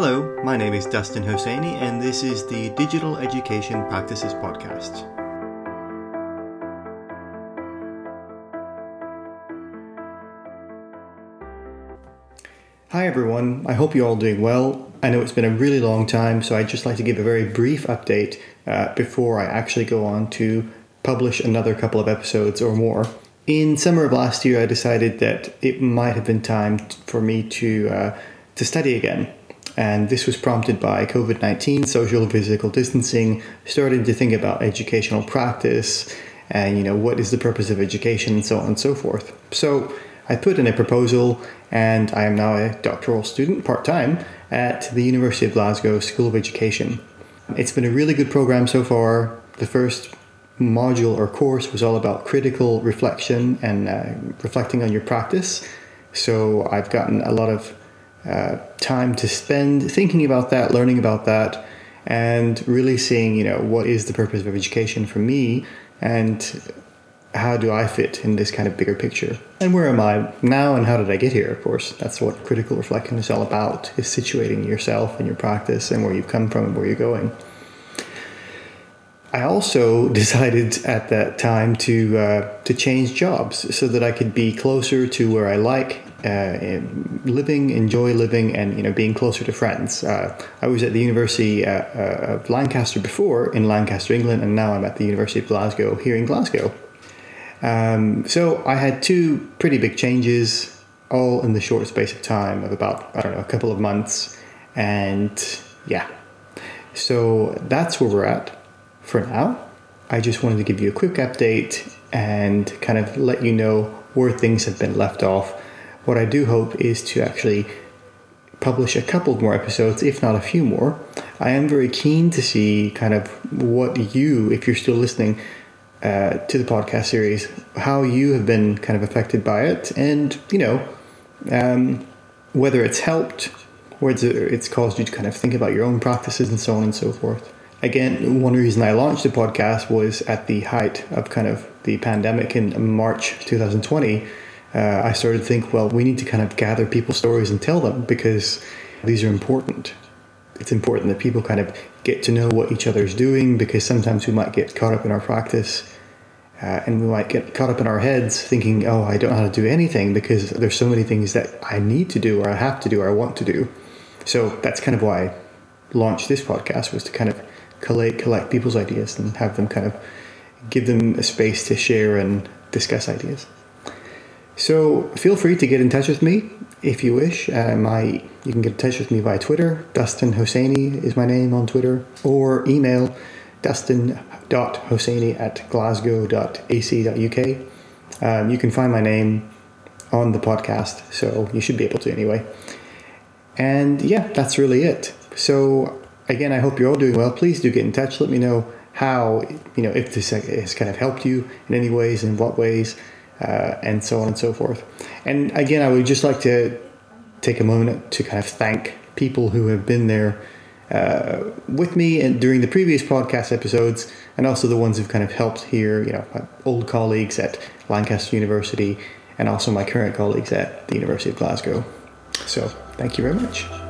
Hello, my name is Dustin Hosseini, and this is the Digital Education Practices Podcast. Hi everyone, I hope you're all doing well. I know it's been a really long time, so I'd just like to give a very brief update uh, before I actually go on to publish another couple of episodes or more. In summer of last year, I decided that it might have been time for me to uh, to study again, and this was prompted by COVID nineteen, social and physical distancing, starting to think about educational practice, and you know what is the purpose of education, and so on and so forth. So I put in a proposal, and I am now a doctoral student part time at the University of Glasgow School of Education. It's been a really good program so far. The first module or course was all about critical reflection and uh, reflecting on your practice. So I've gotten a lot of uh, time to spend thinking about that, learning about that, and really seeing, you know, what is the purpose of education for me and how do I fit in this kind of bigger picture? And where am I now and how did I get here? Of course, that's what critical reflection is all about, is situating yourself and your practice and where you've come from and where you're going. I also decided at that time to uh, to change jobs so that I could be closer to where I like uh, living, enjoy living, and you know being closer to friends. Uh, I was at the University uh, uh, of Lancaster before in Lancaster, England, and now I'm at the University of Glasgow here in Glasgow. Um, so I had two pretty big changes, all in the short space of time of about I don't know a couple of months, and yeah. So that's where we're at for now. I just wanted to give you a quick update and kind of let you know where things have been left off. What I do hope is to actually publish a couple more episodes, if not a few more. I am very keen to see kind of what you, if you're still listening, uh, to the podcast series, how you have been kind of affected by it, and you know, um, whether it's helped, whether it's caused you to kind of think about your own practices and so on and so forth. Again, one reason I launched the podcast was at the height of kind of the pandemic in March 2020. Uh, I started to think, well, we need to kind of gather people's stories and tell them because these are important. It's important that people kind of get to know what each other is doing because sometimes we might get caught up in our practice uh, and we might get caught up in our heads thinking, oh, I don't know how to do anything because there's so many things that I need to do or I have to do or I want to do. So that's kind of why I launched this podcast was to kind of collate collect people's ideas and have them kind of give them a space to share and discuss ideas. So feel free to get in touch with me if you wish. Uh, my you can get in touch with me via Twitter. Dustin Hosseini is my name on Twitter, or email dustin.hosseini at glasgow.ac.uk. Um, you can find my name on the podcast, so you should be able to anyway. And yeah, that's really it. So again, I hope you're all doing well. Please do get in touch. Let me know how you know if this has kind of helped you in any ways, in what ways, uh, and so on and so forth. And again, I would just like to take a moment to kind of thank people who have been there uh, with me and during the previous podcast episodes, and also the ones who've kind of helped here. You know, my old colleagues at Lancaster University, and also my current colleagues at the University of Glasgow. So, thank you very much.